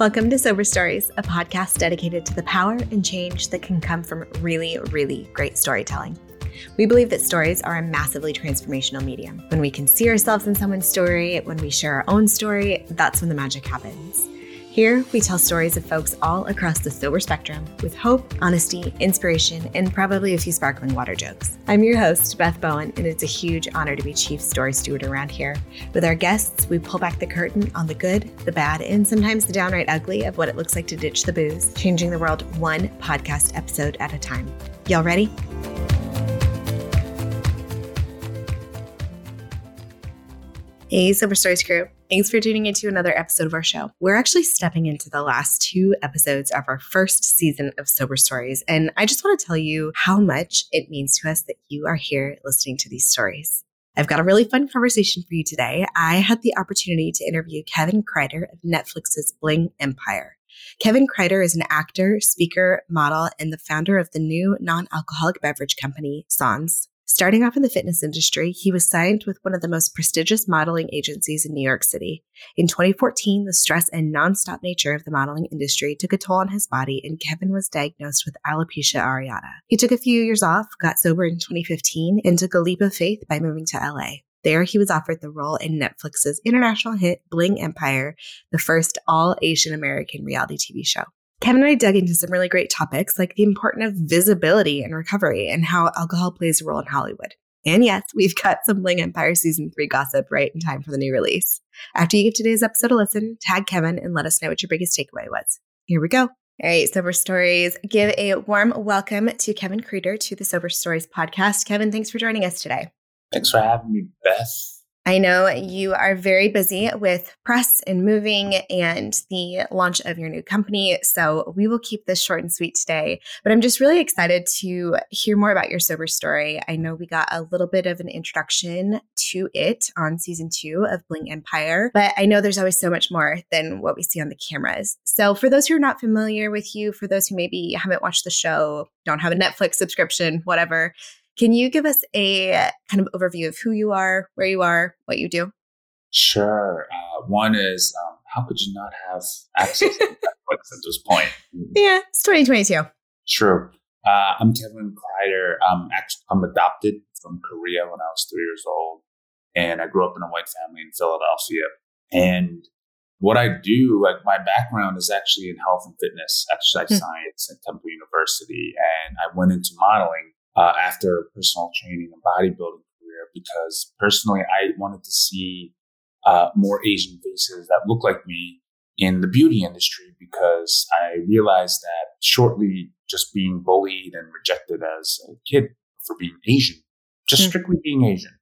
Welcome to Sober Stories, a podcast dedicated to the power and change that can come from really, really great storytelling. We believe that stories are a massively transformational medium. When we can see ourselves in someone's story, when we share our own story, that's when the magic happens. Here, we tell stories of folks all across the sober spectrum with hope, honesty, inspiration, and probably a few sparkling water jokes. I'm your host, Beth Bowen, and it's a huge honor to be chief story steward around here. With our guests, we pull back the curtain on the good, the bad, and sometimes the downright ugly of what it looks like to ditch the booze, changing the world one podcast episode at a time. Y'all ready? Hey, Sober Stories crew. Thanks for tuning into another episode of our show. We're actually stepping into the last two episodes of our first season of Sober Stories, and I just want to tell you how much it means to us that you are here listening to these stories. I've got a really fun conversation for you today. I had the opportunity to interview Kevin Kreider of Netflix's Bling Empire. Kevin Kreider is an actor, speaker, model, and the founder of the new non alcoholic beverage company, Sans. Starting off in the fitness industry, he was signed with one of the most prestigious modeling agencies in New York City. In 2014, the stress and nonstop nature of the modeling industry took a toll on his body, and Kevin was diagnosed with alopecia areata. He took a few years off, got sober in 2015, and took a leap of faith by moving to LA. There, he was offered the role in Netflix's international hit Bling Empire, the first all Asian American reality TV show. Kevin and I dug into some really great topics like the importance of visibility and recovery and how alcohol plays a role in Hollywood. And yes, we've got some Bling Empire season three gossip right in time for the new release. After you give today's episode a listen, tag Kevin and let us know what your biggest takeaway was. Here we go. All right, Sober Stories. Give a warm welcome to Kevin Kreider to the Sober Stories podcast. Kevin, thanks for joining us today. Thanks for having me, Beth. I know you are very busy with press and moving and the launch of your new company. So we will keep this short and sweet today. But I'm just really excited to hear more about your sober story. I know we got a little bit of an introduction to it on season two of Bling Empire, but I know there's always so much more than what we see on the cameras. So for those who are not familiar with you, for those who maybe haven't watched the show, don't have a Netflix subscription, whatever, can you give us a kind of overview of who you are, where you are, what you do? Sure. Uh, one is um, how could you not have access to Netflix at this point? Yeah, it's 2022. True. Uh, I'm Kevin Kreider. I'm actually I'm adopted from Korea when I was three years old, and I grew up in a white family in Philadelphia. And what I do, like my background is actually in health and fitness, exercise mm. science at Temple University, and I went into modeling uh, after personal training and bodybuilding career because personally I wanted to see uh, more Asian faces that look like me in the beauty industry because I realized that shortly just being bullied and rejected as a kid for being Asian, just mm-hmm. strictly being Asian,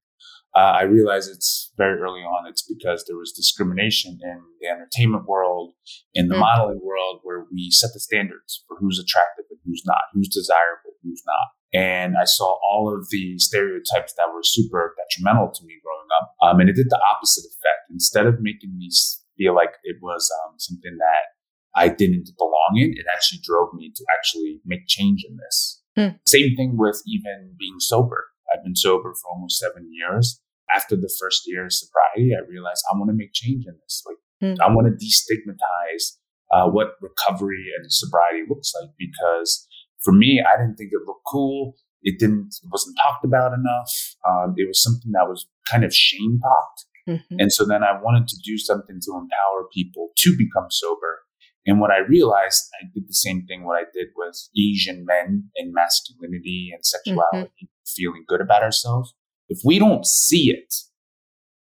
uh, I realized it's very early on. It's because there was discrimination in the entertainment world, in the mm-hmm. modeling world, where we set the standards for who's attractive and who's not, who's desirable, who's not. And I saw all of the stereotypes that were super detrimental to me growing up. Um, and it did the opposite effect. Instead of making me feel like it was um, something that I didn't belong in, it actually drove me to actually make change in this. Mm. Same thing with even being sober. I've been sober for almost seven years. After the first year of sobriety, I realized I want to make change in this. Like, mm. I want to destigmatize uh, what recovery and sobriety looks like because for me, I didn't think it looked cool. It didn't, it wasn't talked about enough. Um, it was something that was kind of shame talked. Mm-hmm. And so then I wanted to do something to empower people to become sober. And what I realized, I did the same thing what I did with Asian men and masculinity and sexuality, mm-hmm. feeling good about ourselves. If we don't see it,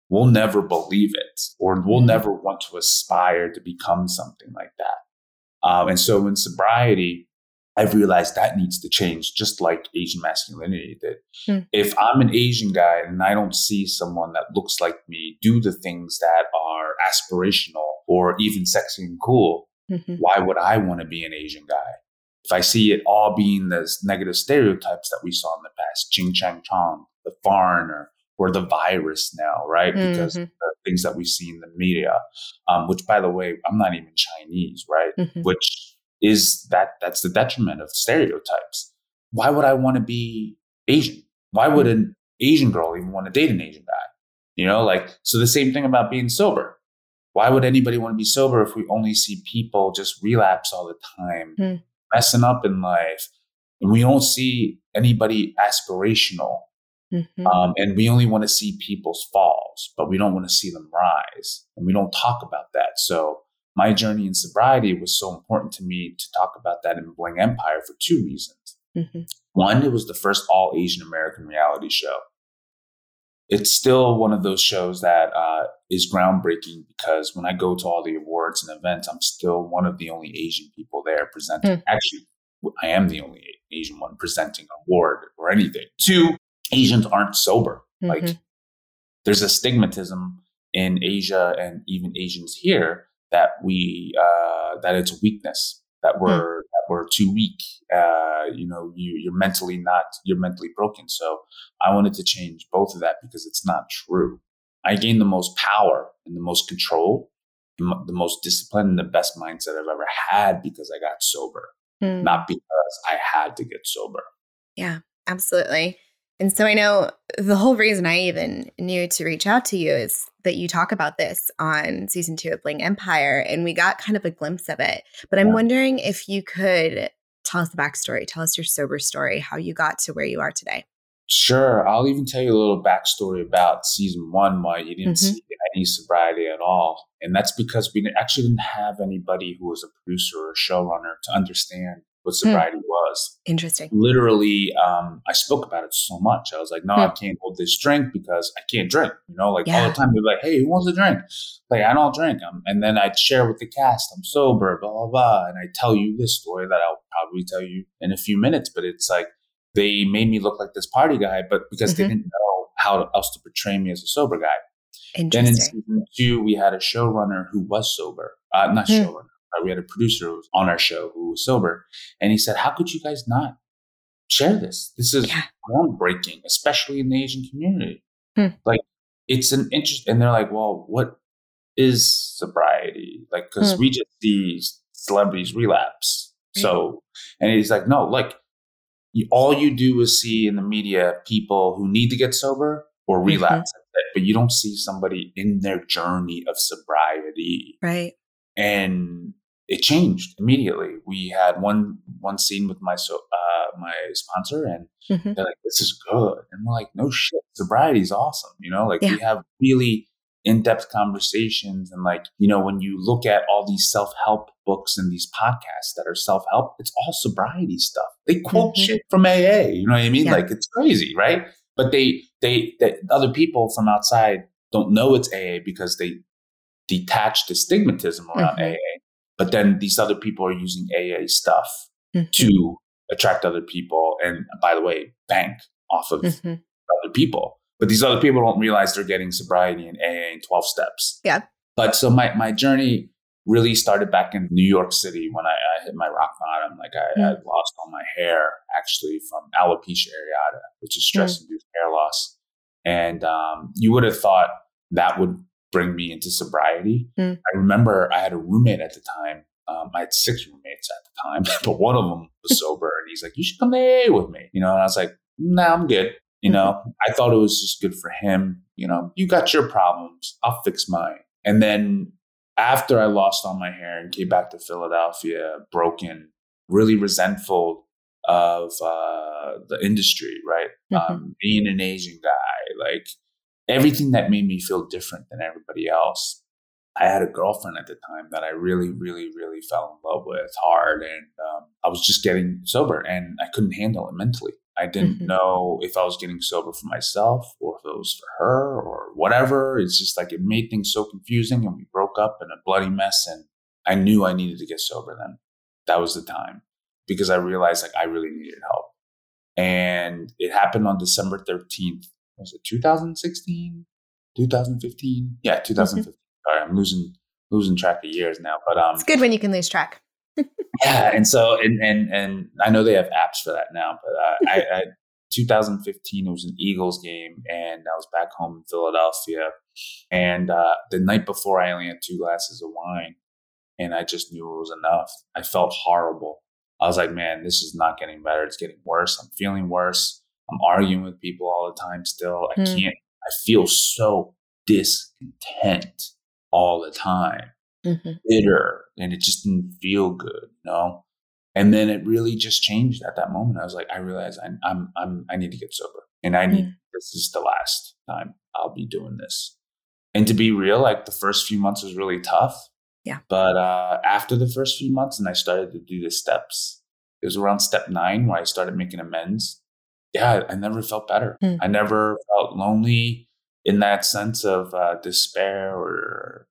we'll never believe it or we'll mm-hmm. never want to aspire to become something like that. Um, and so in sobriety, I've realized that needs to change, just like Asian masculinity did. Mm. If I'm an Asian guy and I don't see someone that looks like me do the things that are aspirational or even sexy and cool, mm-hmm. why would I want to be an Asian guy? If I see it all being the negative stereotypes that we saw in the past, Ching Chang Chong, the foreigner, or the virus now, right? Mm-hmm. Because the things that we see in the media, um, which by the way, I'm not even Chinese, right? Mm-hmm. Which is that that's the detriment of stereotypes. Why would I want to be Asian? Why would an Asian girl even want to date an Asian guy? You know, like, so the same thing about being sober. why would anybody want to be sober if we only see people just relapse all the time, Hmm. messing up in life, and we don't see anybody aspirational, Mhm. um, and we only want to see people's falls, but we don't want to see them rise, and we don't talk about that. So my journey in sobriety was so important to me to talk about that in Bling Empire for two reasons. Mhm. One, it was the first all Asian American reality show. It's still one of those shows that uh, is groundbreaking because when I go to all the awards and events, I'm still one of the only Asian people there presenting. Hmm. Actually, I am the only Asian one presenting an award or anything. Two, Asians aren't sober. Like, Mhm. there's a stigmatism in Asia and even Asians here that we uh, that it's a weakness that we're that we're too weak. Uh, you know, you you're mentally not you're mentally broken. So I wanted to change both of that because it's not true. I gained the most power and the most control, the most discipline, and the best mindset I've ever had because I got sober, Mm. not because I had to get sober. Yeah, absolutely. And so I know the whole reason I even knew to reach out to you is that you talk about this on season two of Bling Empire, and we got kind of a glimpse of it. But I'm Yeah. wondering if you could tell us the backstory, tell us your sober story, how you got to where you are today. Sure. I'll even tell you a little backstory about season one, why you didn't Mhm. see any sobriety at all. And that's because we actually didn't have anybody who was a producer or showrunner to understand what Hmm. sobriety was. Interesting. Literally, um, I spoke about it so much. I was like, no, I can't hold this drink because I can't drink. You know, like all the time, they're like, hey, who wants a drink? Like, I don't drink. Um, and then I'd share with the cast, I'm sober, blah, blah, blah. And I tell you this story that I'll probably tell you in a few minutes. But it's like, they made me look like this party guy, but because they Mhm. didn't know how else to portray me as a sober guy. Interesting. Then in season two, we had a showrunner who was sober. Uh, not Hmm. showrunner. Uh, we had a producer who was on our show who was sober. And he said, How could you guys not share this? This is Yeah. groundbreaking, especially in the Asian community. Hmm. Like, it's an interest. And they're like, Well, what is sobriety? Like, because Hmm. we just see celebrities relapse. So, and he's like, No, like, you, all you do is see in the media people who need to get sober or Mm-hmm. relapse, but you don't see somebody in their journey of sobriety. Right. And it changed immediately. We had one one scene with my so uh, my sponsor, and Mhm. they're like, "This is good," and we're like, "No shit, sobriety is awesome." You know, like Yeah. we have really in depth conversations, and like you know, when you look at all these self help books and these podcasts that are self help, it's all sobriety stuff. They quote Mhm. shit from AA. You know what I mean? Yeah. Like it's crazy, right? But they they they other people from outside don't know it's AA because they detach the stigmatism around Mhm. AA. But then these other people are using AA stuff Mhm. to attract other people and by the way, bank off of Mhm. other people. But these other people don't realize they're getting sobriety in AA and 12 steps. Yeah. But so my, my journey really started back in New York City when I, I hit my rock bottom. Like I, Mm. I lost all my hair actually from alopecia areata, which is stress induced hair loss. And um, you would have thought that would bring me into sobriety. Mm. I remember I had a roommate at the time. Um, I had six roommates at the time, but one of them was sober, and he's like, "You should come AA with me," you know. And I was like, "Nah, I'm good." You know, I thought it was just good for him. You know, you got your problems, I'll fix mine. And then after I lost all my hair and came back to Philadelphia, broken, really resentful of uh, the industry, right? Mhm. Um, being an Asian guy, like everything that made me feel different than everybody else. I had a girlfriend at the time that I really, really, really fell in love with hard, and um, I was just getting sober, and I couldn't handle it mentally. I didn't Mhm. know if I was getting sober for myself or if it was for her or whatever. It's just like it made things so confusing, and we broke up in a bloody mess. And I knew I needed to get sober then. That was the time because I realized like I really needed help. And it happened on December 13th. Was it 2016? 2015? Yeah, 2015. Sorry, I'm losing losing track of years now. But um It's good when you can lose track. yeah, and so and and and I know they have apps for that now, but uh, I, I 2015 it was an Eagles game, and I was back home in Philadelphia, and uh, the night before I only had two glasses of wine, and I just knew it was enough. I felt horrible. I was like, man, this is not getting better. It's getting worse. I'm feeling worse. I'm arguing with people all the time. Still, I Hmm. can't. I feel so discontent all the time, mm-hmm. bitter, and it just didn't feel good, you know? And then it really just changed at that moment. I was like, I realized I, I'm, I'm, I need to get sober and I need, mm-hmm. this is the last time I'll be doing this. And to be real, like the first few months was really tough. Yeah. But uh, after the first few months and I started to do the steps, it was around step nine where I started making amends. Yeah, I never felt better. Mm. I never felt lonely in that sense of uh, despair or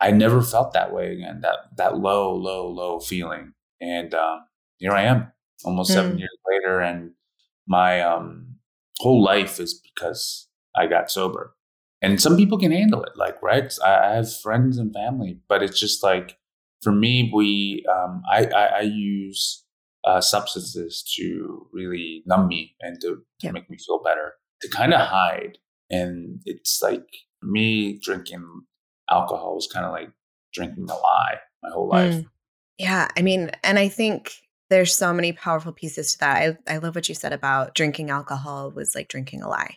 I never felt that way again, that, that low, low, low feeling. And um, here I am almost mm. seven years later. And my um, whole life is because I got sober. And some people can handle it, like, right? I, I have friends and family, but it's just like, for me, we, um, I, I, I, use uh, substances to really numb me and to, to yeah. make me feel better, to kind of hide. And it's like, me, drinking alcohol was kind of like drinking a lie my whole life. Mm. Yeah. I mean, and I think there's so many powerful pieces to that. I, I love what you said about drinking alcohol was like drinking a lie.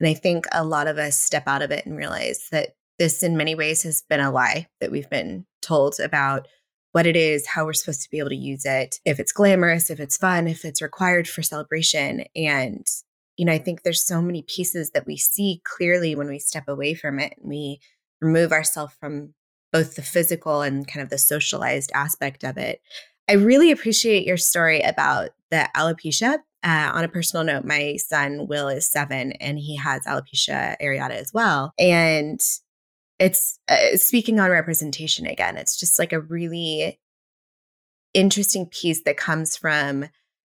And I think a lot of us step out of it and realize that this, in many ways, has been a lie that we've been told about what it is, how we're supposed to be able to use it, if it's glamorous, if it's fun, if it's required for celebration. And, you know, I think there's so many pieces that we see clearly when we step away from it. And we remove ourselves from both the physical and kind of the socialized aspect of it. I really appreciate your story about the alopecia. Uh, on a personal note, my son Will is seven and he has alopecia areata as well. And it's uh, speaking on representation again, it's just like a really interesting piece that comes from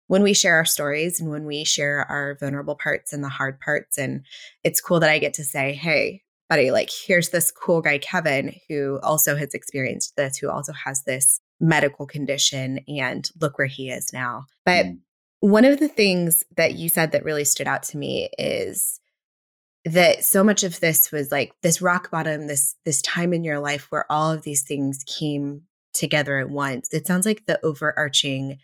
when we share our stories and when we share our vulnerable parts and the hard parts. And it's cool that I get to say, hey, buddy, like here's this cool guy, Kevin, who also has experienced this, who also has this medical condition, and look where he is now. But mm. one of the things that you said that really stood out to me is that so much of this was like this rock bottom this this time in your life where all of these things came together at once it sounds like the overarching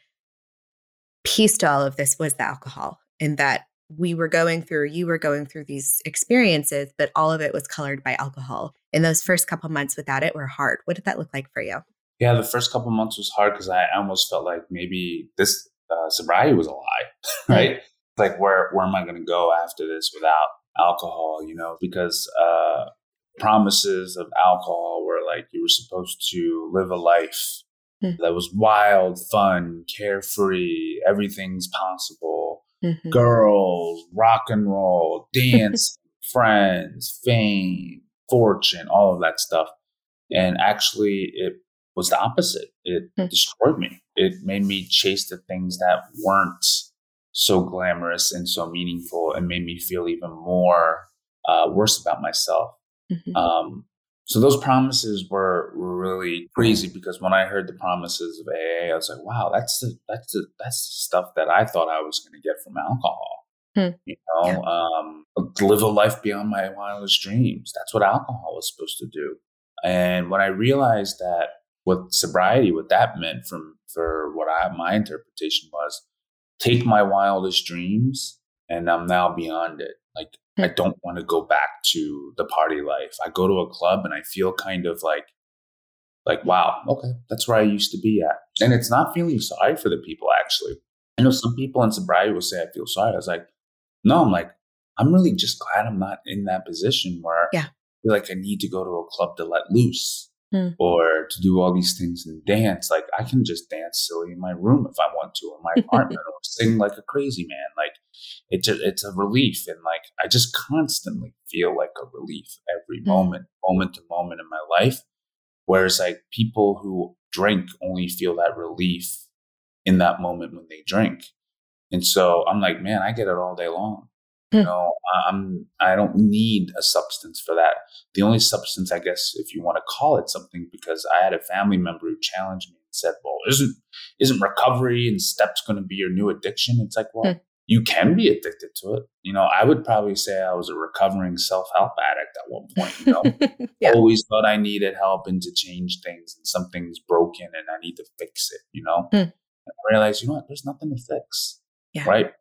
piece to all of this was the alcohol and that we were going through, you were going through these experiences, but all of it was colored by alcohol. And those first couple months without it were hard. What did that look like for you? Yeah, the first couple months was hard because I almost felt like maybe this uh, sobriety was a lie, right? Mm-hmm. Like, where where am I going to go after this without alcohol? You know, because uh, promises of alcohol were like you were supposed to live a life mm-hmm. that was wild, fun, carefree, everything's possible mm-hmm. girls, rock and roll, dance, friends, fame, fortune, all of that stuff. And actually, it was the opposite. It mm-hmm. destroyed me. It made me chase the things that weren't so glamorous and so meaningful and made me feel even more uh, worse about myself. Mm-hmm. Um, so those promises were, were really crazy because when I heard the promises of AA, I was like, wow, that's the that's the that's the stuff that I thought I was going to get from alcohol. Hmm. You know, yeah. um, live a life beyond my wildest dreams. That's what alcohol was supposed to do. And when I realized that what sobriety, what that meant from for what I my interpretation was, take my wildest dreams, and I'm now beyond it. Like I hmm. don't want to go back to the party life. I go to a club and I feel kind of like, like, wow, okay, that's where I used to be at. And it's not feeling sorry for the people, actually. I know some people in sobriety will say, I feel sorry. I was like, no, I'm like, I'm really just glad I'm not in that position where yeah. I feel like I need to go to a club to let loose mm. or to do all these things and dance. Like I can just dance silly in my room if I want to, in my apartment, or sing like a crazy man. Like it's a, it's a relief, and like I just constantly feel like a relief every mm. moment, moment to moment in my life. Whereas like people who drink only feel that relief in that moment when they drink. And so I'm like, man, I get it all day long. You hmm. know, I'm I don't need a substance for that. The only substance, I guess, if you want to call it something, because I had a family member who challenged me and said, "Well, isn't isn't recovery and steps going to be your new addiction?" It's like, well, hmm. you can be addicted to it. You know, I would probably say I was a recovering self help addict at one point. You know, yeah. always thought I needed help and to change things, and something's broken and I need to fix it. You know, hmm. I realized, you know what? There's nothing to fix. Yeah. Right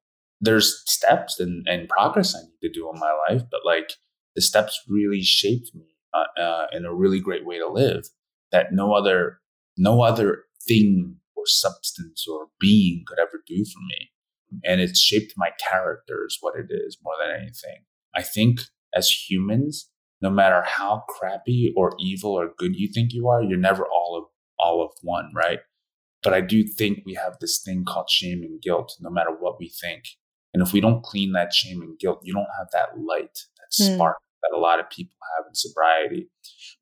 there's steps and, and progress I need to do in my life, but like the steps really shaped me uh, uh, and a really great way to live that no other no other thing or substance or being could ever do for me. And it's shaped my character is what it is more than anything. I think as humans, no matter how crappy or evil or good you think you are, you're never all of all of one, right? But I do think we have this thing called shame and guilt, no matter what we think. And if we don't clean that shame and guilt, you don't have that light, that mm. spark that a lot of people have in sobriety.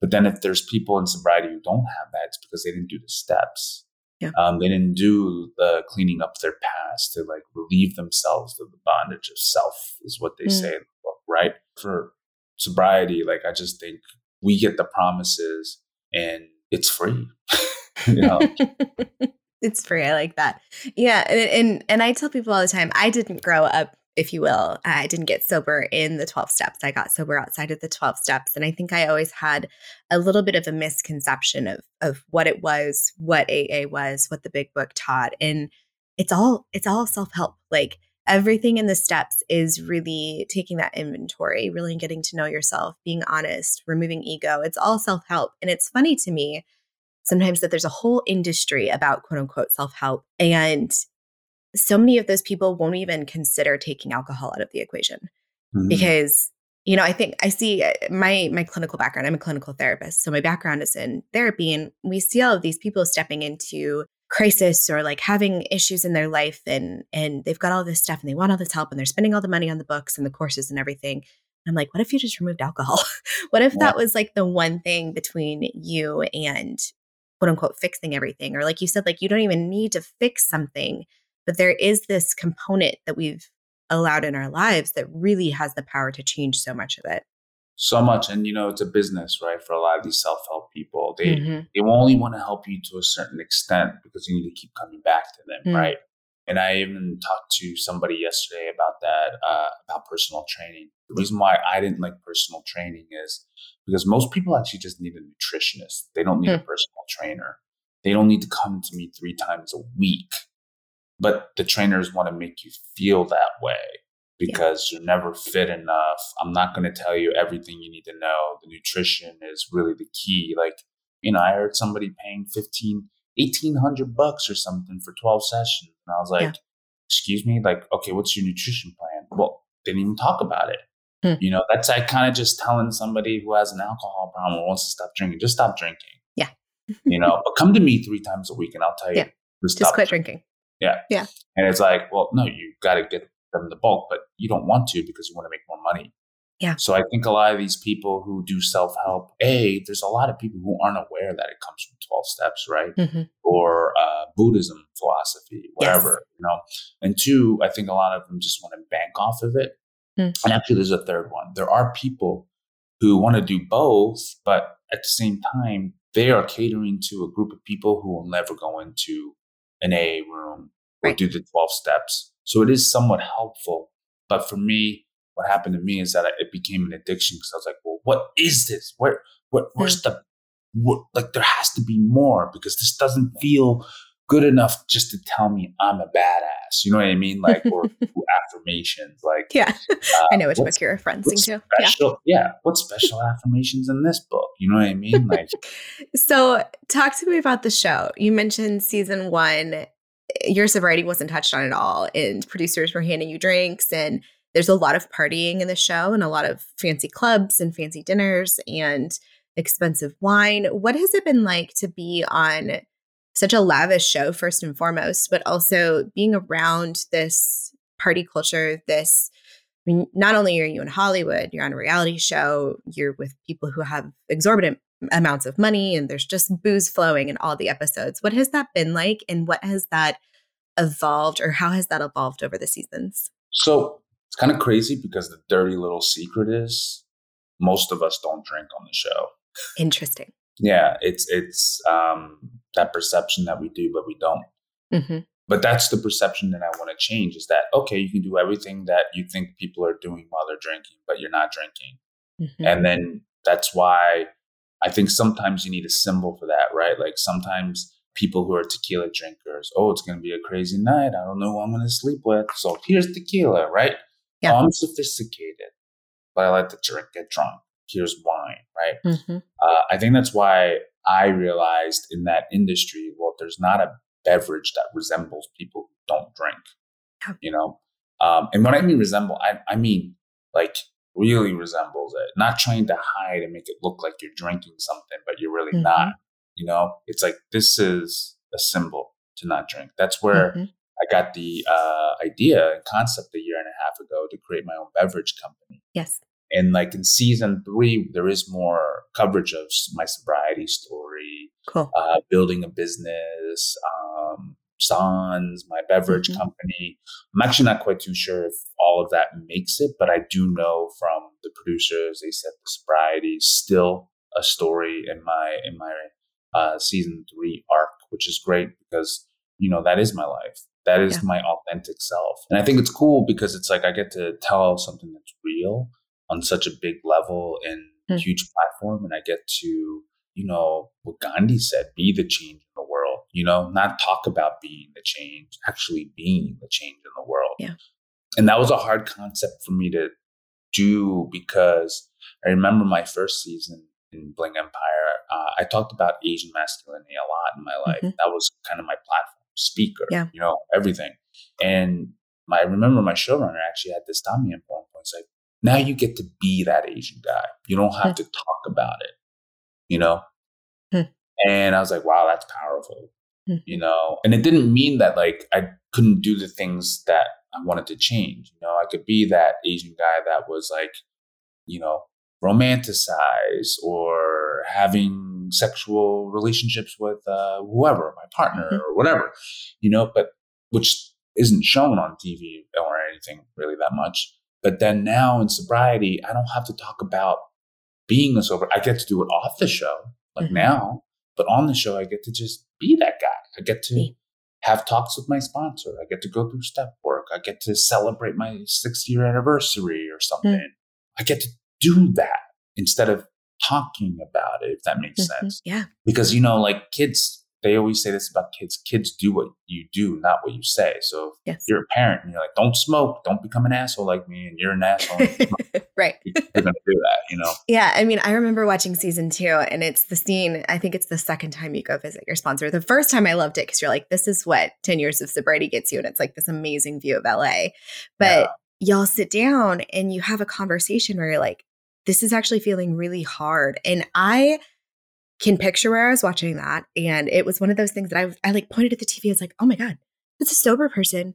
But then if there's people in sobriety who don't have that, it's because they didn't do the steps. Yeah. Um, they didn't do the cleaning up their past to like relieve themselves of the bondage of self, is what they mm. say in the book, right? For sobriety, like I just think we get the promises and it's free. you know? it's free. I like that. Yeah, and, and and I tell people all the time, I didn't grow up if you will. I didn't get sober in the 12 steps. I got sober outside of the 12 steps. And I think I always had a little bit of a misconception of, of what it was, what AA was, what the big book taught. And it's all, it's all self-help. Like everything in the steps is really taking that inventory, really getting to know yourself, being honest, removing ego. It's all self-help. And it's funny to me sometimes that there's a whole industry about quote unquote self-help. And so many of those people won't even consider taking alcohol out of the equation mm-hmm. because you know i think i see uh, my my clinical background i'm a clinical therapist so my background is in therapy and we see all of these people stepping into crisis or like having issues in their life and and they've got all this stuff and they want all this help and they're spending all the money on the books and the courses and everything I'm like, what if you just removed alcohol? what if yeah. that was like the one thing between you and quote unquote fixing everything? Or like you said, like you don't even need to fix something but there is this component that we've allowed in our lives that really has the power to change so much of it. So much. And, you know, it's a business, right? For a lot of these self help people, they, mm-hmm. they only want to help you to a certain extent because you need to keep coming back to them, mm-hmm. right? And I even talked to somebody yesterday about that, uh, about personal training. The reason why I didn't like personal training is because most people actually just need a nutritionist. They don't need a personal trainer. They don't need to come to me three times a week but the trainers want to make you feel that way because yeah. you're never fit enough. I'm not going to tell you everything you need to know. The nutrition is really the key. Like, you know, I heard somebody paying 15, 1800 bucks or something for 12 sessions. And I was like, yeah. excuse me? Like, okay, what's your nutrition plan? Well, didn't even talk about it. Hmm. You know, that's like kind of just telling somebody who has an alcohol problem or wants to stop drinking, just stop drinking. Yeah. you know, but come to me three times a week and I'll tell you. Yeah. Just, just quit drinking. drinking. Yeah. Yeah. And it's like, well, no, you got to get them the bulk, but you don't want to because you want to make more money. Yeah. So I think a lot of these people who do self help, A, there's a lot of people who aren't aware that it comes from 12 steps, right? Mm-hmm. Or uh, Buddhism philosophy, whatever, yes. you know? And two, I think a lot of them just want to bank off of it. Mm. And actually, there's a third one. There are people who want to do both, but at the same time, they are catering to a group of people who will never go into an AA room or right. do the 12 steps. So it is somewhat helpful. But for me, what happened to me is that it became an addiction because I was like, well, what is this? Where, where where's mm. the, what, like, there has to be more because this doesn't feel good enough just to tell me I'm a badass. You know what I mean? Like, or affirmations. Like, yeah, uh, I know which book you're referencing to. Special, yeah. yeah, what special affirmations in this book? You know what I mean? Like, so talk to me about the show. You mentioned season one. Your sobriety wasn't touched on at all, and producers were handing you drinks, and there's a lot of partying in the show, and a lot of fancy clubs and fancy dinners and expensive wine. What has it been like to be on? such a lavish show first and foremost, but also being around this party culture, this I mean, not only are you in Hollywood, you're on a reality show, you're with people who have exorbitant amounts of money and there's just booze flowing in all the episodes. What has that been like and what has that evolved or how has that evolved over the seasons? So it's kind of crazy because the dirty little secret is most of us don't drink on the show. Interesting yeah, it's it's um, that perception that we do, but we don't. Mm-hmm. But that's the perception that I want to change. Is that okay? You can do everything that you think people are doing while they're drinking, but you're not drinking, mm-hmm. and then that's why I think sometimes you need a symbol for that, right? Like sometimes people who are tequila drinkers, oh, it's going to be a crazy night. I don't know who I'm going to sleep with, so here's tequila, right? Yeah. I'm sophisticated, but I like to drink, get drunk. here's wine, right? Mm-hmm. Uh, I think that's why I realized in that industry, well, there's not a beverage that resembles people who don't drink, you know? Um, and when I mean resemble, I, I mean like really resembles it, not trying to hide and make it look like you're drinking something, but you're really mm-hmm. not, you know? It's like, this is a symbol to not drink. That's where mm-hmm. I got the uh, idea and concept a year and a half ago to create my own beverage company. Yes. And like in season three, there is more coverage of my sobriety story, cool. uh, building a business, um, Sans, my beverage mm-hmm. company. I'm actually not quite too sure if all of that makes it, but I do know from the producers they said the sobriety is still a story in my in my uh, season three arc, which is great because you know that is my life. That is yeah. my authentic self, and I think it's cool because it's like I get to tell something that's real on such a big level and mm. huge platform, and I get to you know what Gandhi said: be the change in the world. You know, not talk about being the change, actually being the change in the world. Yeah. And that was a hard concept for me to do because I remember my first season in Bling Empire. Uh, I talked about Asian masculinity a lot in my life. Mm-hmm. That was kind of my platform, speaker, yeah. you know, everything. And my, I remember my showrunner actually had this stop me at one point. It's like, now you get to be that Asian guy. You don't have mm-hmm. to talk about it, you know? Mm-hmm. And I was like, wow, that's powerful, hmm. you know? And it didn't mean that like I couldn't do the things that I wanted to change. You know, I could be that Asian guy that was like, you know, romanticized or having sexual relationships with uh, whoever, my partner mm-hmm. or whatever, you know, but which isn't shown on TV or anything really that much. But then now in sobriety, I don't have to talk about being a sober. I get to do it off the show, like mm-hmm. now, but on the show, I get to just be that guy. I get to have talks with my sponsor. I get to go through step work. I get to celebrate my six year anniversary or something. Mm-hmm. I get to do that instead of talking about it, if that makes mm-hmm. sense. Yeah. Because, you know, like kids, they always say this about kids kids do what you do, not what you say. So yes. you're a parent and you're like, don't smoke, don't become an asshole like me, and you're an asshole. right. You're going to do that, you know? Yeah. I mean, I remember watching season two, and it's the scene, I think it's the second time you go visit your sponsor. The first time I loved it because you're like, this is what 10 years of sobriety gets you. And it's like this amazing view of LA. But yeah. y'all sit down and you have a conversation where you're like, this is actually feeling really hard. And I can picture where I was watching that. And it was one of those things that I, I like pointed at the TV. I was like, oh my God, it's a sober person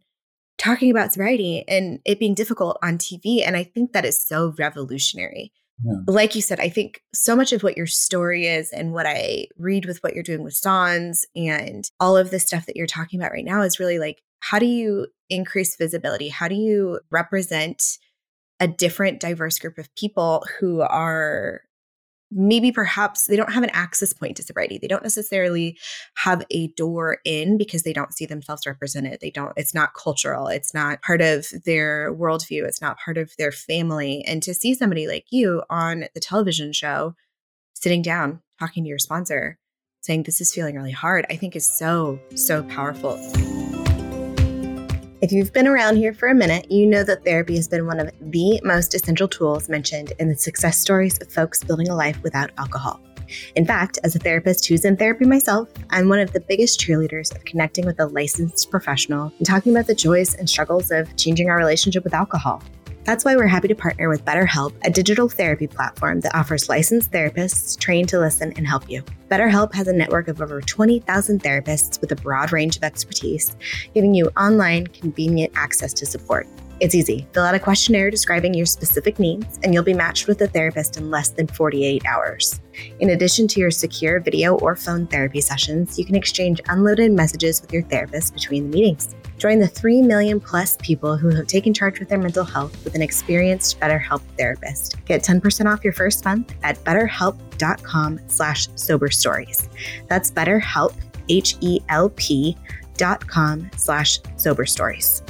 talking about sobriety and it being difficult on TV. And I think that is so revolutionary. Yeah. Like you said, I think so much of what your story is and what I read with what you're doing with Sans and all of the stuff that you're talking about right now is really like, how do you increase visibility? How do you represent a different, diverse group of people who are maybe perhaps they don't have an access point to sobriety. They don't necessarily have a door in because they don't see themselves represented. They don't, it's not cultural. It's not part of their worldview. It's not part of their family. And to see somebody like you on the television show sitting down, talking to your sponsor, saying, This is feeling really hard, I think is so, so powerful. If you've been around here for a minute, you know that therapy has been one of the most essential tools mentioned in the success stories of folks building a life without alcohol. In fact, as a therapist who's in therapy myself, I'm one of the biggest cheerleaders of connecting with a licensed professional and talking about the joys and struggles of changing our relationship with alcohol. That's why we're happy to partner with BetterHelp, a digital therapy platform that offers licensed therapists trained to listen and help you. BetterHelp has a network of over 20,000 therapists with a broad range of expertise, giving you online, convenient access to support. It's easy. Fill out a questionnaire describing your specific needs, and you'll be matched with a therapist in less than 48 hours. In addition to your secure video or phone therapy sessions, you can exchange unlimited messages with your therapist between the meetings. Join the 3 million plus people who have taken charge with their mental health with an experienced BetterHelp therapist. Get 10% off your first month at betterhelp.com slash sober stories. That's betterhelp, H-E-L-P dot com slash sober stories.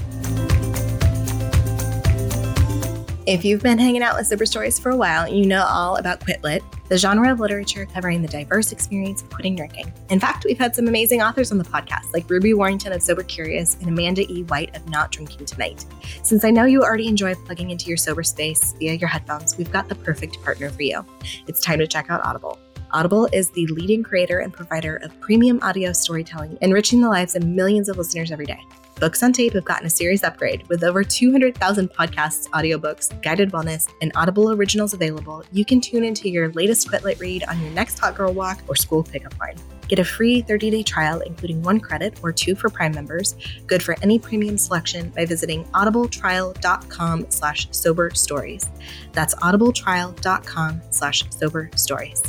If you've been hanging out with Sober Stories for a while, you know all about Quit Lit, the genre of literature covering the diverse experience of quitting drinking. In fact, we've had some amazing authors on the podcast, like Ruby Warrington of Sober Curious and Amanda E. White of Not Drinking Tonight. Since I know you already enjoy plugging into your sober space via your headphones, we've got the perfect partner for you. It's time to check out Audible. Audible is the leading creator and provider of premium audio storytelling, enriching the lives of millions of listeners every day. Books on Tape have gotten a serious upgrade with over 200,000 podcasts, audiobooks, guided wellness, and Audible originals available. You can tune into your latest Quit Lit read on your next hot girl walk or school pickup line. Get a free 30-day trial, including one credit or two for Prime members, good for any premium selection by visiting audibletrial.com slash sober stories. That's audibletrial.com slash sober stories.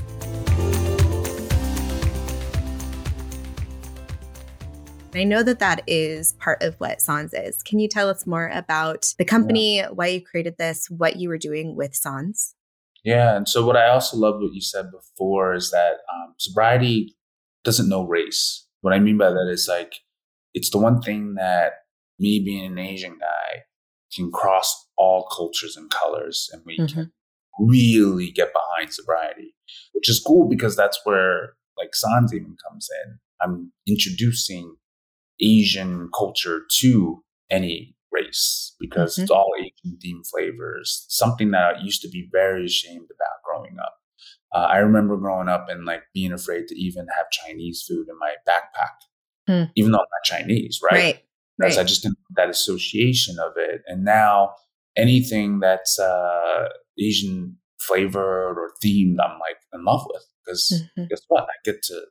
I know that that is part of what Sans is. Can you tell us more about the company, yeah. why you created this, what you were doing with Sans? Yeah, and so what I also love what you said before is that um, sobriety doesn't know race. What I mean by that is like it's the one thing that me being an Asian guy can cross all cultures and colors, and we mm-hmm. can really get behind sobriety, which is cool because that's where like Sans even comes in. I'm introducing Asian culture to any race because mm-hmm. it's all Asian themed flavors. Something that I used to be very ashamed about growing up. Uh, I remember growing up and like being afraid to even have Chinese food in my backpack, hmm. even though I'm not Chinese, right? Right. Because right. I just didn't have that association of it. And now anything that's uh, Asian flavored or themed, I'm like in love with because mm-hmm. guess what? I get to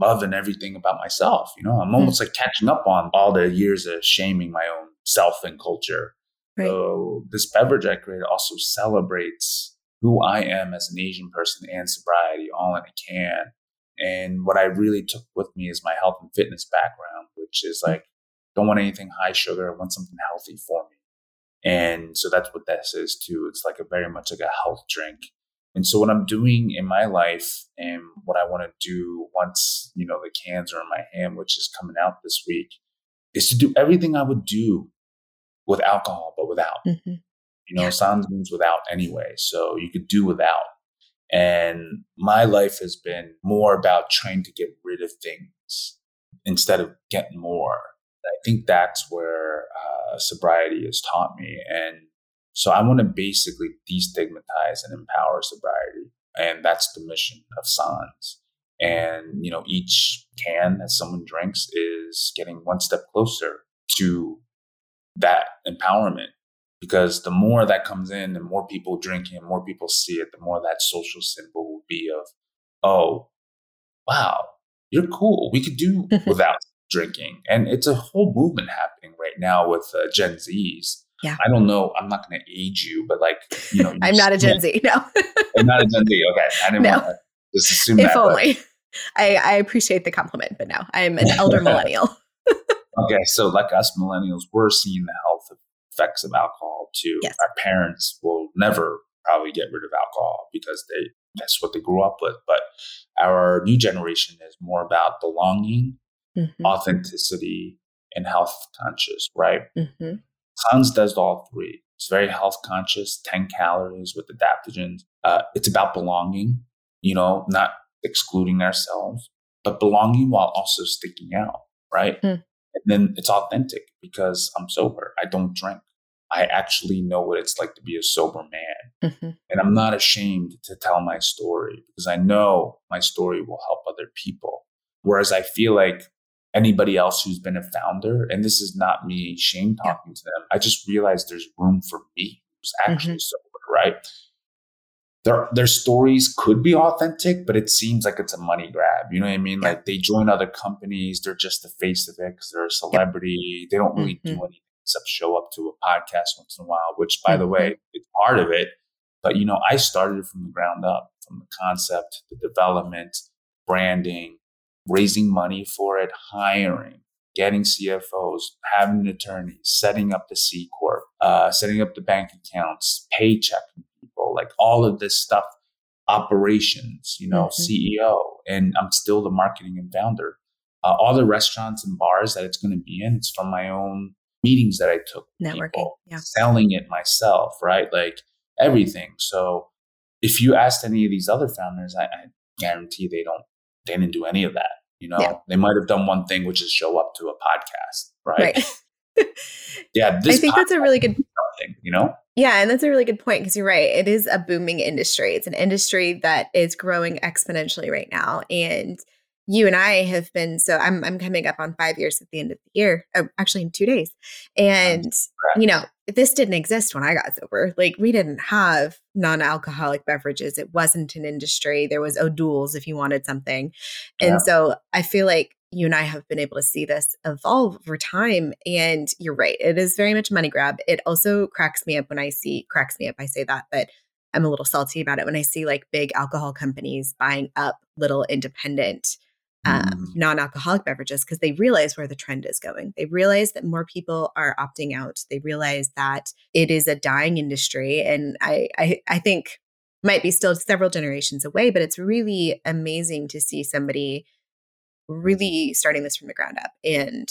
love and everything about myself. You know, I'm hmm. almost mm like catching up on all the years of shaming my own self and culture. Right. So this beverage I created also celebrates who I am as an Asian person and sobriety all in a can. And what I really took with me is my health and fitness background, which is hmm. like, don't want anything high sugar, I want something healthy for me. And so that's what this is too. It's like a very much like a health drink. And so what I'm doing in my life and what I want to do once, you know, the cans are in my hand, which is coming out this week, is to do everything I would do with alcohol, but without. Mm-hmm. You know, sans means without anyway. So you could do without. And my life has been more about trying to get rid of things instead of getting more. I think that's where uh, sobriety has taught me. And so I want to basically destigmatize and empower sobriety. And that's the mission of Sans. And, you know, each can that someone drinks is getting one step closer to that empowerment. Because the more that comes in, the more people drinking, and more people see it, the more that social symbol will be of, oh, wow, you're cool. We could do without drinking. And it's a whole movement happening right now with uh, Gen Zs yeah. I don't know. I'm not going to age you, but like, you know, I'm not a Gen Z. No, I'm not a Gen Z. Okay. I didn't no. want to just assume if that. If only. I, I appreciate the compliment, but no, I'm an elder millennial. okay. So, like us millennials, we're seeing the health effects of alcohol too. Yes. Our parents will never probably get rid of alcohol because they that's what they grew up with. But our new generation is more about belonging, mm-hmm. authenticity, and health conscious, right? Mm-hmm. Does all three. It's very health conscious, 10 calories with adaptogens. Uh, it's about belonging, you know, not excluding ourselves, but belonging while also sticking out, right? Mm. And then it's authentic because I'm sober. I don't drink. I actually know what it's like to be a sober man. Mm-hmm. And I'm not ashamed to tell my story because I know my story will help other people. Whereas I feel like anybody else who's been a founder. And this is not me shame talking yeah. to them. I just realized there's room for me who's actually mm-hmm. sober, right? Their, their stories could be authentic, but it seems like it's a money grab. You know what I mean? Yeah. Like they join other companies, they're just the face of it because they're a celebrity. They don't really mm-hmm. do anything except show up to a podcast once in a while, which, by mm-hmm. the way, it's part of it. But, you know, I started from the ground up, from the concept, the development, branding, raising money for it, hiring, getting CFOs, having an attorney, setting up the C corp, uh, setting up the bank accounts, paychecking people, like all of this stuff, operations, you know, mm-hmm. CEO, and I'm still the marketing and founder. Uh, all the restaurants and bars that it's going to be in, it's from my own meetings that I took, networking, people, yeah, selling it myself, right? Like everything. So if you asked any of these other founders, I, I guarantee they don't, they didn't do any of that. You know, yeah. they might have done one thing, which is show up to a podcast, right? right. yeah, I think that's a really good thing, you know? Yeah, and that's a really good point because you're right. It is a booming industry. It's an industry that is growing exponentially right now. And you and I have been so I'm I'm coming up on five years at the end of the year, oh, actually in two days, and you know this didn't exist when I got sober. Like we didn't have non-alcoholic beverages. It wasn't an industry. There was O'Doul's if you wanted something, and yeah. so I feel like you and I have been able to see this evolve over time. And you're right, it is very much money grab. It also cracks me up when I see cracks me up. I say that, but I'm a little salty about it when I see like big alcohol companies buying up little independent um, mm. non-alcoholic beverages because they realize where the trend is going. They realize that more people are opting out. They realize that it is a dying industry, and I, I, I think might be still several generations away. But it's really amazing to see somebody really starting this from the ground up and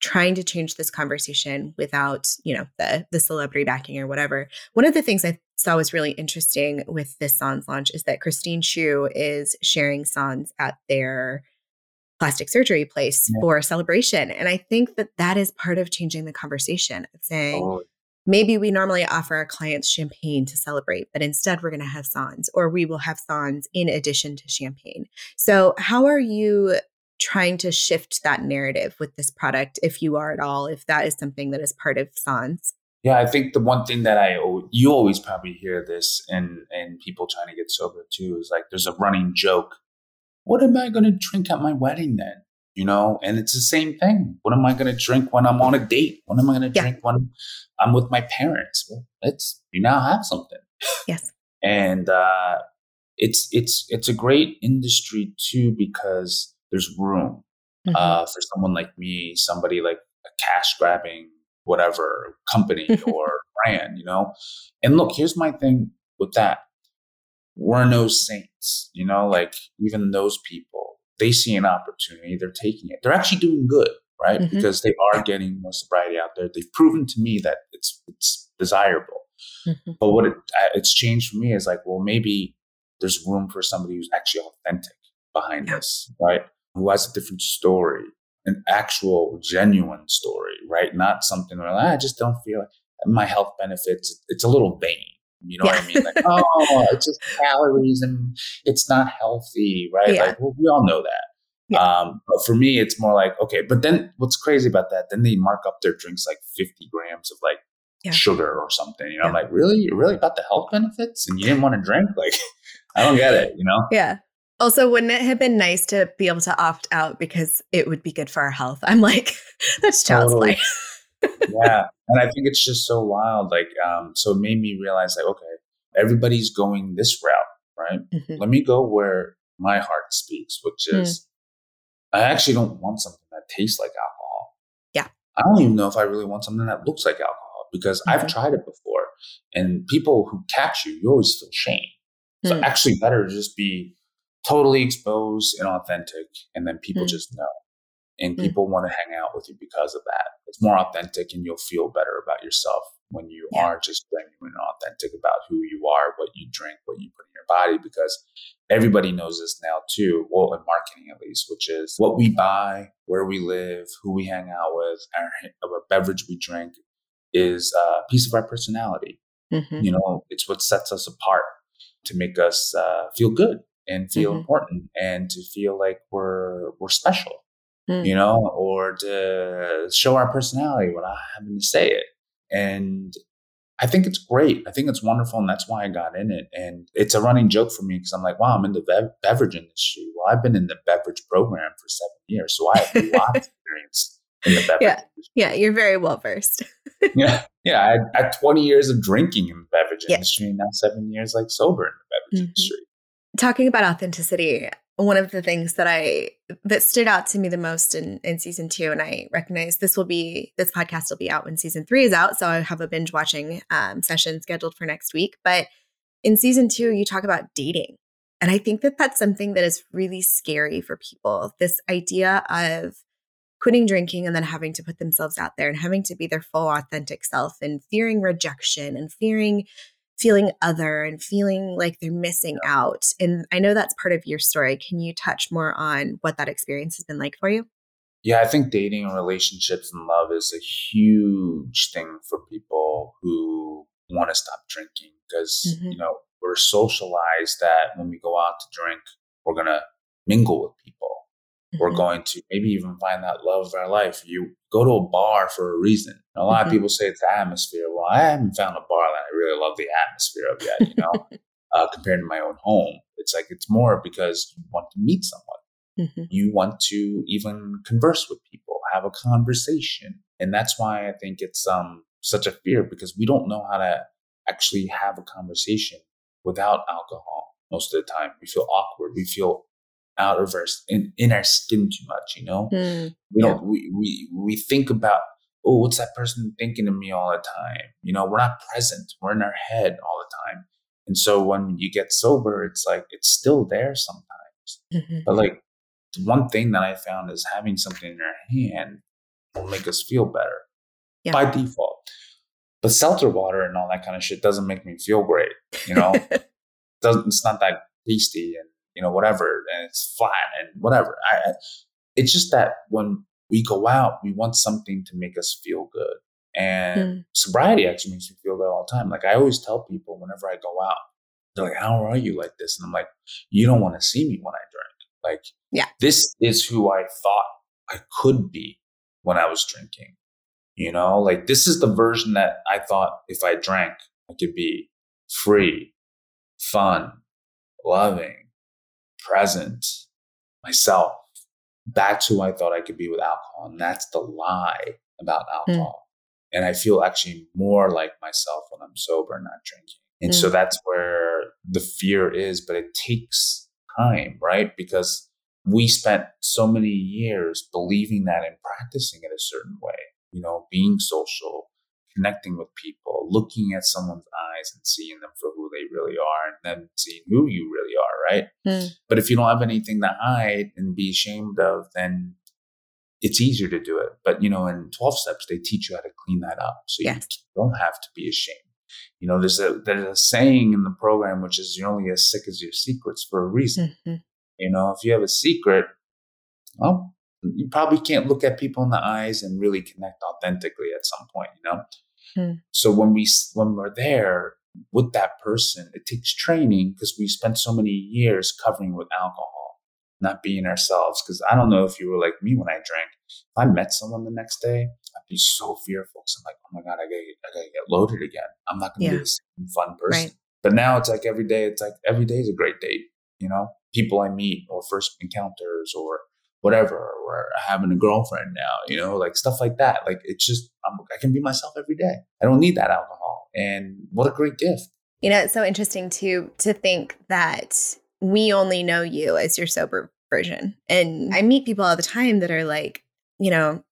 trying to change this conversation without you know the the celebrity backing or whatever one of the things i saw was really interesting with this sans launch is that christine Chiu is sharing sans at their plastic surgery place yeah. for a celebration and i think that that is part of changing the conversation of saying oh. Maybe we normally offer our clients champagne to celebrate but instead we're going to have sans or we will have sans in addition to champagne. So how are you trying to shift that narrative with this product if you are at all if that is something that is part of sans? Yeah i think the one thing that i you always probably hear this and and people trying to get sober too is like there's a running joke what am i going to drink at my wedding then you know and it's the same thing what am i going to drink when i'm on a date what am i going to yeah. drink when i'm with my parents well it's you now have something yes and uh it's it's it's a great industry too because there's room mm-hmm. uh, for someone like me, somebody like a cash grabbing whatever company or brand, you know? And look, here's my thing with that. We're no saints, you know, like even those people, they see an opportunity, they're taking it. They're actually doing good, right? Mm-hmm. Because they are getting more sobriety out there. They've proven to me that it's it's desirable. Mm-hmm. But what it, it's changed for me is like, well, maybe there's room for somebody who's actually authentic behind yeah. this, right? who has a different story, an actual genuine story, right? Not something where ah, I just don't feel like my health benefits. It's a little vain. You know yeah. what I mean? Like, oh, it's just calories and it's not healthy, right? Yeah. Like, well, we all know that. Yeah. Um, but for me, it's more like, okay, but then what's crazy about that? Then they mark up their drinks like 50 grams of like yeah. sugar or something. You know, I'm like, really? You're really about the health benefits and you didn't want to drink? Like, I don't get it, you know? Yeah. Also, wouldn't it have been nice to be able to opt out because it would be good for our health? I'm like, that's child's totally. play. Yeah. And I think it's just so wild. Like, um, so it made me realize like, okay, everybody's going this route, right? Mm-hmm. Let me go where my heart speaks, which mm. is mm. I actually don't want something that tastes like alcohol. Yeah. I don't even know if I really want something that looks like alcohol because mm-hmm. I've tried it before. And people who catch you, you always feel shame. So mm. actually better to just be totally exposed and authentic, and then people mm. just know. And mm. people want to hang out with you because of that. It's more authentic, and you'll feel better about yourself when you yeah. are just genuine and authentic about who you are, what you drink, what you put in your body, because everybody knows this now too. Well, in marketing at least, which is what we buy, where we live, who we hang out with, our, our beverage we drink is a piece of our personality. Mm-hmm. You know, it's what sets us apart to make us uh, feel good and feel mm-hmm. important and to feel like we're we're special mm. you know or to show our personality without having to say it and I think it's great. I think it's wonderful, and that's why I got in it. And it's a running joke for me because I'm like, wow, I'm in the bev- beverage industry. Well, I've been in the beverage program for seven years, so I have a lot of experience in the beverage. Yeah, industry. yeah, you're very well versed. yeah, yeah. I had, I had, 20 years of drinking in the beverage yeah. industry, and now seven years like sober in the beverage mm-hmm. industry talking about authenticity one of the things that i that stood out to me the most in in season two and i recognize this will be this podcast will be out when season three is out so i have a binge watching um, session scheduled for next week. But in season two you talk about dating and i think that that's something that is really scary for people this idea of quitting drinking and then having to put themselves out there and having to be their full authentic self and fearing rejection and fearing feeling other and feeling like they're missing out. And I know that's part of your story. Can you touch more on what that experience has been like for you? Yeah, I think dating and relationships and love is a huge thing for people who want to stop drinking because, mm-hmm. you know, we're socialized that when we go out to drink, we're going to mingle with people. Mm-hmm. We're going to maybe even find that love of our life. You go to a bar for a reason. A lot mm-hmm. of people say it's the atmosphere. Well, I haven't found a bar that I really love the atmosphere of yet, you know, uh, compared to my own home. It's like it's more because you want to meet someone. Mm-hmm. You want to even converse with people, have a conversation. And that's why I think it's um such a fear because we don't know how to actually have a conversation without alcohol most of the time. We feel awkward. We feel out of our in, in our skin too much, you know? Mm, we don't we, we we think about oh, what's that person thinking of me all the time? You know, we're not present. We're in our head all the time. And so when you get sober, it's like it's still there sometimes. Mm-hmm. But like one thing that I found is having something in our hand will make us feel better yeah. by default. But seltzer water and all that kind of shit doesn't make me feel great. You know, doesn't it's not that tasty and you know whatever, and it's flat and whatever. I, it's just that when we go out, we want something to make us feel good. And mm. sobriety actually makes me feel good all the time. Like I always tell people whenever I go out, they're like, "How are you like this?" And I'm like, "You don't want to see me when I drink." Like, yeah, this is who I thought I could be when I was drinking. You know, like this is the version that I thought if I drank, I could be free, fun, loving, present, myself. That's who I thought I could be with alcohol. And that's the lie about hmm. alcohol. Mm. And I feel actually more like myself when I'm sober, not drinking. And mm. so that's where the fear is, but it takes time, right? Because we spent so many years believing that and practicing it a certain way, you know, being social, connecting with people, looking at someone's eyes and seeing them for who they really are and then seeing who you really are, right? Mm. But if you don't have anything to hide and be ashamed of, then it's easier to do it. But, you know, in 12 steps, they teach you how to clean that up. So yes. you don't have to be ashamed. You know, there's a there's a saying in the program which is you're only as sick as your secrets for a reason. Mm-hmm. You know, if you have a secret, well, you probably can't look at people in the eyes and really connect authentically at some point. You know, mm. so when we when we're there with that person, it takes training because we spent so many years covering with alcohol, not being ourselves. Because I don't know if you were like me when I drank. If I met someone the next day, I'd be so fearful. So I'm like, oh my God, I gotta, I gotta get loaded again. I'm not gonna yeah. be the same fun person. Right. But now it's like every day, it's like every day is a great date, you know? People I meet or first encounters or whatever, or having a girlfriend now, you know, like stuff like that. Like it's just, I'm, I can be myself every day. I don't need that alcohol. And what a great gift. You know, it's so interesting to to think that we only know you as your sober version. And I meet people all the time that are like, you know,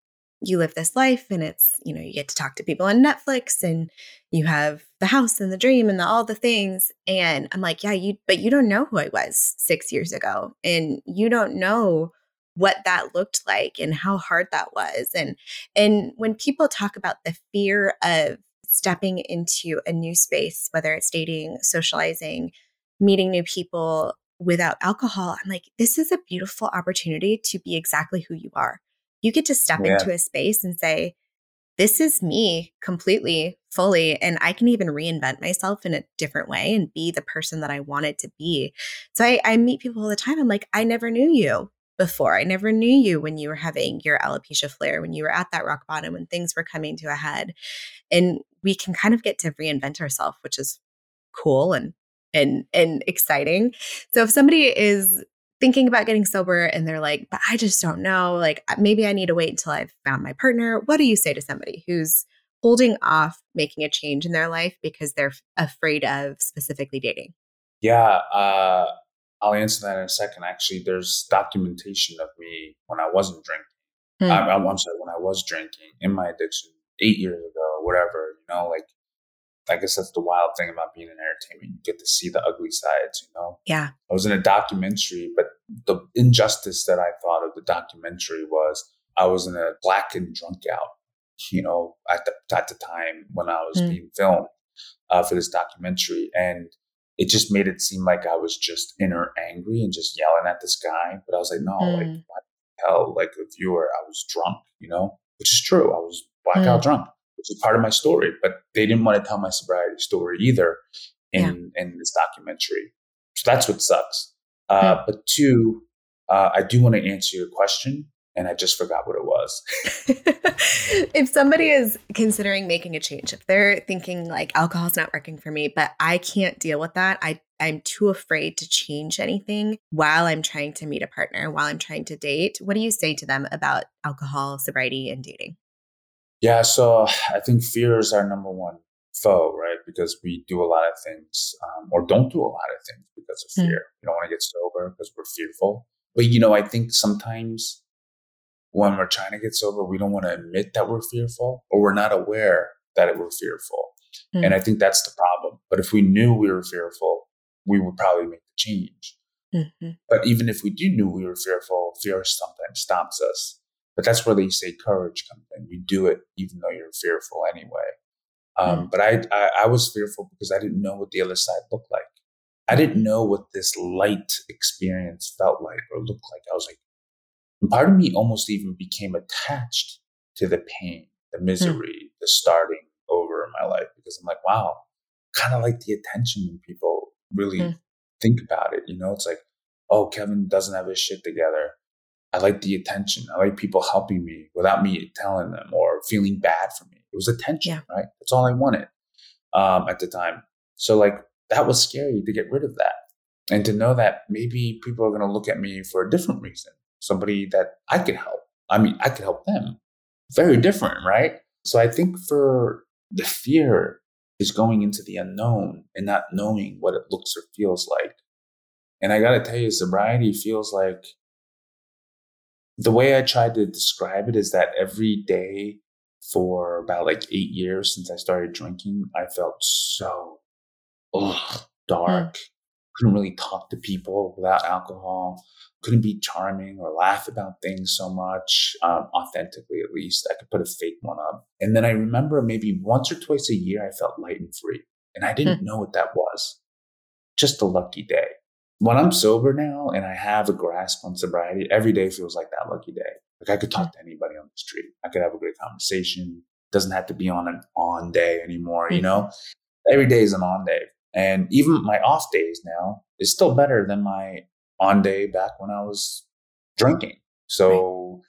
you live this life and it's, you know, you get to talk to people on Netflix and you have the house and the dream and the, all the things. And I'm like, yeah, you, but you don't know who I was six years ago. And you don't know what that looked like and how hard that was. And, and when people talk about the fear of stepping into a new space, whether it's dating, socializing, meeting new people without alcohol, I'm like, this is a beautiful opportunity to be exactly who you are you get to step yeah. into a space and say, this is me completely, fully, and I can even reinvent myself in a different way and be the person that I wanted to be. So I, I meet people all the time. I'm like, I never knew you before. I never knew you when you were having your alopecia flare, when you were at that rock bottom, when things were coming to a head. And we can kind of get to reinvent ourselves, which is cool and and and exciting. So if somebody is thinking about getting sober and they're like, but I just don't know. Like, maybe I need to wait until I've found my partner. What do you say to somebody who's holding off making a change in their life because they're afraid of specifically dating? Yeah, uh, I'll answer that in a second. Actually, there's documentation of me when I wasn't drinking. Hmm. I, I'm sorry, when I was drinking in my addiction eight years ago, whatever, you know, like I guess that's the wild thing about being in entertainment. You get to see the ugly sides, you know? Yeah. I was in a documentary, but the injustice that I thought of the documentary was I was in a black and drunk out, you know, at the, at the time when I was Mm. being filmed uh, for this documentary. And it just made it seem like I was just inner angry and just yelling at this guy. But I was like, no, like, Mm. what the hell? Like, a viewer, I was drunk, you know, which is true. I was blackout Mm. drunk, which is part of my story. But they didn't want to tell my sobriety story either in, in this documentary. So that's what sucks. Uh, But two, uh, I do want to answer your question, and I just forgot what it was. if somebody is considering making a change, if they're thinking like alcohol's not working for me, but I can't deal with that, I I'm too afraid to change anything while I'm trying to meet a partner, while I'm trying to date. What do you say to them about alcohol, sobriety, and dating? Yeah, so I think fear is our number one foe, right? Because we do a lot of things, um, or don't do a lot of things because of Mm. fear. We don't want to get sober because we're fearful. But you know, I think sometimes when we're trying to get sober, we don't want to admit that we're fearful, or we're not aware that we're fearful. Mm. And I think that's the problem. But if we knew we were fearful, we would probably make the change. Mhm. But even if we do knew we were fearful, fear sometimes stops us. But that's where they say courage comes in. You do it even though you're fearful anyway. Um, But I, I, I was fearful because I didn't know what the other side looked like. I didn't know what this light experience felt like or looked like. I was like, and part of me almost even became attached to the pain, the misery, the starting over in my life because I'm like, wow, kind of like the attention when people really Mm. think about it. You know, it's like, oh, Kevin doesn't have his shit together. I like the attention. I like people helping me without me telling them or feeling bad for me. It was attention, Yeah. right? That's all I wanted um, at the time. So, like, that was scary to get rid of that and to know that maybe people are going to look at me for a different reason. Somebody that I could help. I mean, I could help them. Very different, right? So, I think for the fear is going into the unknown and not knowing what it looks or feels like. And I got to tell you, sobriety feels like the way I tried to describe it is that every day for about like eight years since I started drinking, I felt so ugh, hmm. dark. Couldn't really talk to people without alcohol. Couldn't be charming or laugh about things so much, um, authentically at least. I could put a fake one up. And then I remember maybe once or twice a year, I felt light and free. And I hmm. didn't know what that was. Just a lucky day when I'm sober now and I have a grasp on sobriety, every day feels like that lucky day. Like I could hmm. talk to anybody on the street. I could have a great conversation. Doesn't have to be on an on day anymore, you hmm. know? Every day is an on day. And even my off days now is still better than my on day back when I was drinking. So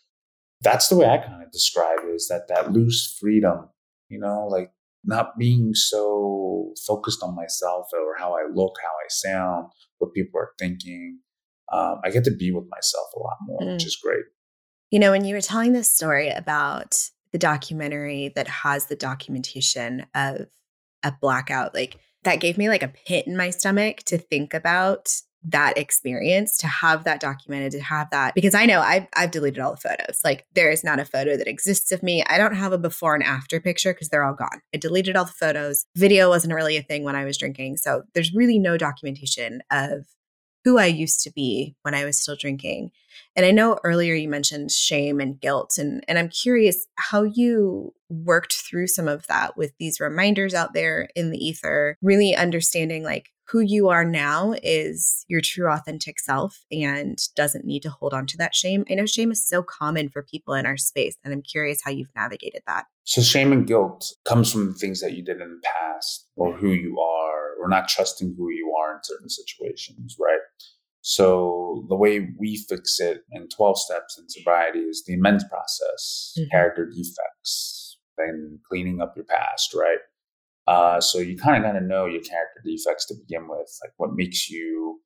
that's the way I kind of describe it is that that loose freedom, you know, like not being so focused on myself or how I look, how I sound, what people are thinking. Um, I get to be with myself a lot more, which Mm. is great. You know, when you were telling this story about the documentary that has the documentation of a blackout, like that gave me like a pit in my stomach to think about that experience, to have that documented, to have that because I know I've I've deleted all the photos. Like there is not a photo that exists of me. I don't have a before and after picture because they're all gone. I deleted all the photos. Video wasn't really a thing when I was drinking. So there's really no documentation of who I used to be when I was still drinking. And I know earlier you mentioned shame and guilt and and I'm curious how you worked through some of that with these reminders out there in the ether, really understanding like who you are now is your true authentic self and doesn't need to hold on to that shame. I know shame is so common for people in our space and I'm curious how you've navigated that. So shame and guilt comes from things that you did in the past or who you are or not trusting who you are in certain situations, right? So the way we fix it in 12 steps in sobriety is the amends process, Mhm. character defects, then cleaning up your past, right? Uh, so you kind of got to know your character defects to begin with, like what makes you,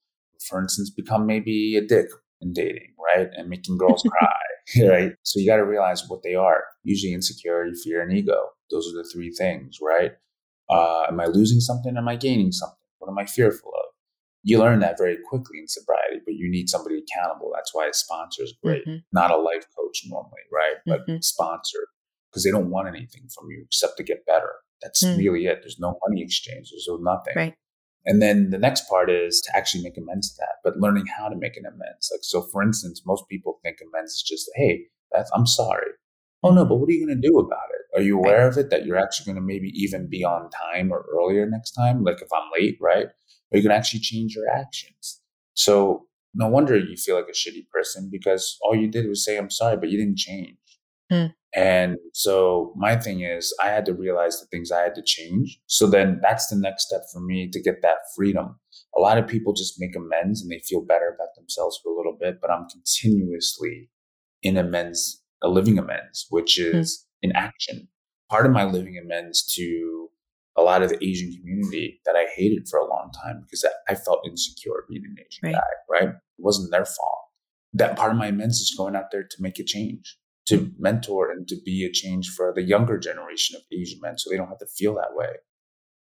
for instance, become maybe a dick in dating, right? And making girls cry, right? So you got to realize what they are. Usually insecurity, fear, and ego. Those are the three things, right? Uh, am I losing something? Am I gaining something? What am I fearful of? You learn that very quickly in sobriety, but you need somebody accountable. That's why a sponsor is great, Mhm. not a life coach normally, right? But Mhm. sponsor because they don't want anything from you except to get better. That's Mm. really it. There's no money exchange. There's no nothing. Right. And then the next part is to actually make amends to that, but learning how to make an amends. Like, so for instance, most people think amends is just, hey, Beth, I'm sorry. Oh no, but what are you going to do about it? Are you aware of it that you're actually going to maybe even be on time or earlier next time? Like if I'm late, right? Are you going to actually change your actions? So no wonder you feel like a shitty person because all you did was say, I'm sorry, but you didn't change. Hmm. And so my thing is, I had to realize the things I had to change. So then that's the next step for me to get that freedom. A lot of people just make amends and they feel better about themselves for a little bit, but I'm continuously in amends, a living amends, which hmm. is in action. Part of my living amends to a lot of the Asian community that I hated for a long time because I felt insecure being an Asian right. guy, right? It wasn't their fault. That part of my amends is going out there to make a change to mentor and to be a change for the younger generation of Asian men so they don't have to feel that way.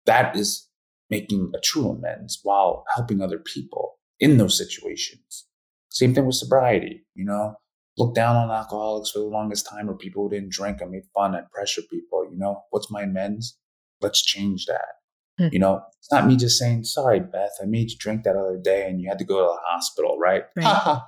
That is making a true amends while helping other people in those situations. Same thing with sobriety, you know, look down on alcoholics for the longest time or people who didn't drink. I made fun and pressure people, you know, what's my amends? Let's change that. Hmm. You know, it's not me just saying, sorry, Beth, I made you drink that other day and you had to go to the hospital, right? right.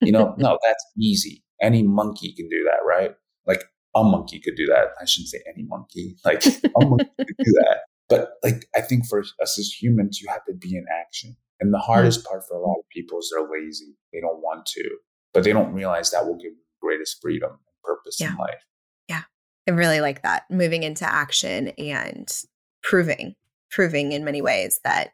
you know, no, that's easy any monkey can do that, right? Like a monkey could do that. I shouldn't say any monkey. Like a monkey could do that. But like I think for us as humans, you have to be in action. And the hardest mm-hmm. part for a lot of people is they're lazy. They don't want to, but they don't realize that will give them greatest freedom and purpose yeah. in life. Yeah. I really like that. Moving into action and proving, proving in many ways that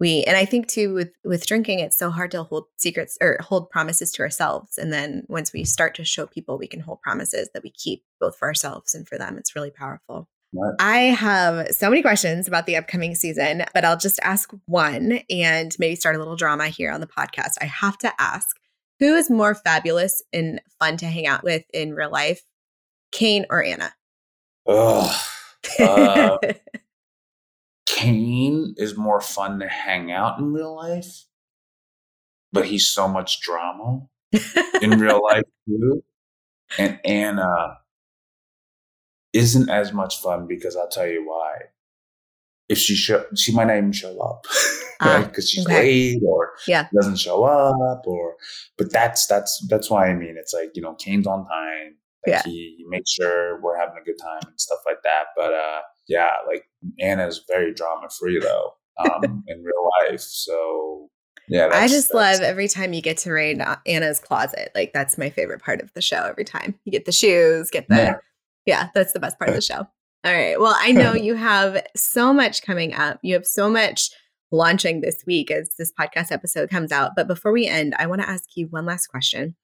we and i think too with with drinking it's so hard to hold secrets or hold promises to ourselves and then once we start to show people we can hold promises that we keep both for ourselves and for them it's really powerful what? I have so many questions about the upcoming season, but I'll just ask one and maybe start a little drama here on the podcast. I have to ask who is more fabulous and fun to hang out with in real life, Kane or Anna? Ugh. Uh, Kane is more fun to hang out in real life, but he's so much drama in real life too. And Anna isn't as much fun because I'll tell you why. If she show, she might not even show up, right? Because ah, she's okay. late or yeah. doesn't show up, or but that's that's that's why I mean it's like you know Kane's on time. Like yeah. he, he makes sure we're having a good time and stuff like that. But uh, yeah, like Anna's very drama free though um, in real life. So yeah, I just love every time you get to raid Anna's closet. Like that's my favorite part of the show. Every time you get the shoes, get the yeah, yeah that's the best part of the show. All right. Well, I know you have so much coming up. You have so much launching this week as this podcast episode comes out. But before we end, I want to ask you one last question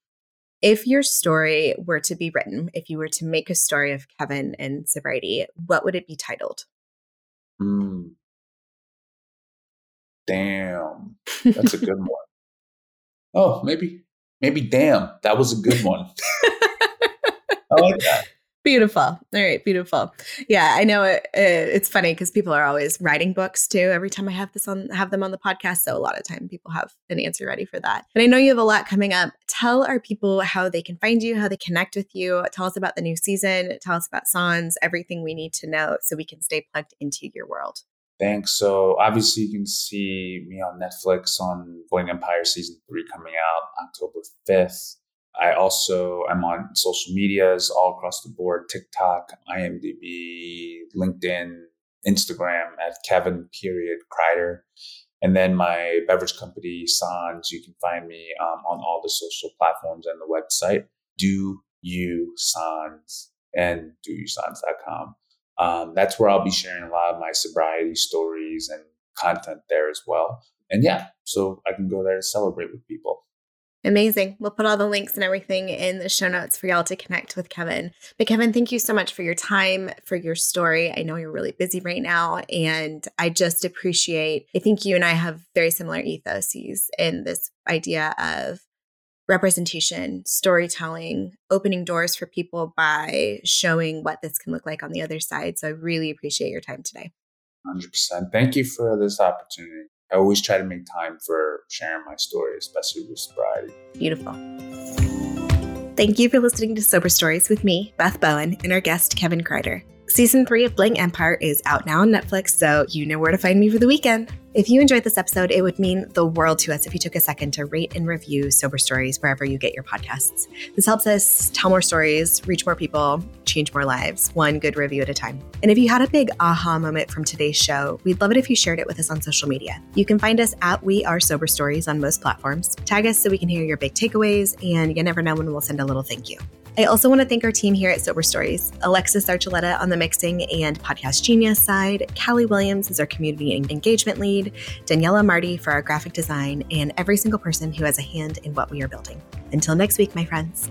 if your story were to be written, if you were to make a story of Kevin and sobriety, what would it be titled? Mm. Damn, that's a good one. Oh, maybe, maybe. Damn, that was a good one. I like that. Beautiful. All right, beautiful. Yeah, I know it, it it's funny because people are always writing books too. Every time I have this on, have them on the podcast, so a lot of time people have an answer ready for that. But I know you have a lot coming up. Tell our people how they can find you, how they connect with you. Tell us about the new season. Tell us about Sans. Everything we need to know so we can stay plugged into your world. Thanks. So obviously you can see me on Netflix on Bling Empire season three coming out October fifth. I also am on social medias all across the board TikTok, IMDb, LinkedIn, Instagram at Kevin period Kreider. And then my beverage company, Sans, you can find me um, on all the social platforms and the website, do you Sans and doyousans.com. Um, that's where I'll be sharing a lot of my sobriety stories and content there as well. And yeah, so I can go there to celebrate with people. Amazing. We'll put all the links and everything in the show notes for y'all to connect with Kevin. But Kevin, thank you so much for your time, for your story. I know you're really busy right now, and I just appreciate. I think you and I have very similar ethoses in this idea of representation, storytelling, opening doors for people by showing what this can look like on the other side. So I really appreciate your time today. 100%. Thank you for this opportunity. I always try to make time for sharing my story, especially with sobriety. Beautiful. Thank you for listening to Sober Stories with me, Beth Bowen, and our guest, Kevin Kreider. Season three of Bling Empire is out now on Netflix, so you know where to find me for the weekend. If you enjoyed this episode, it would mean the world to us if you took a second to rate and review Sober Stories wherever you get your podcasts. This helps us tell more stories, reach more people, change more lives, one good review at a time. And if you had a big aha moment from today's show, we'd love it if you shared it with us on social media. You can find us at We Are Sober Stories on most platforms. Tag us so we can hear your big takeaways, and you never know when we'll send a little thank you. I also want to thank our team here at Sober Stories Alexis Archuleta on the mixing and podcast genius side, Callie Williams is our community engagement lead, Daniela Marty for our graphic design, and every single person who has a hand in what we are building. Until next week, my friends.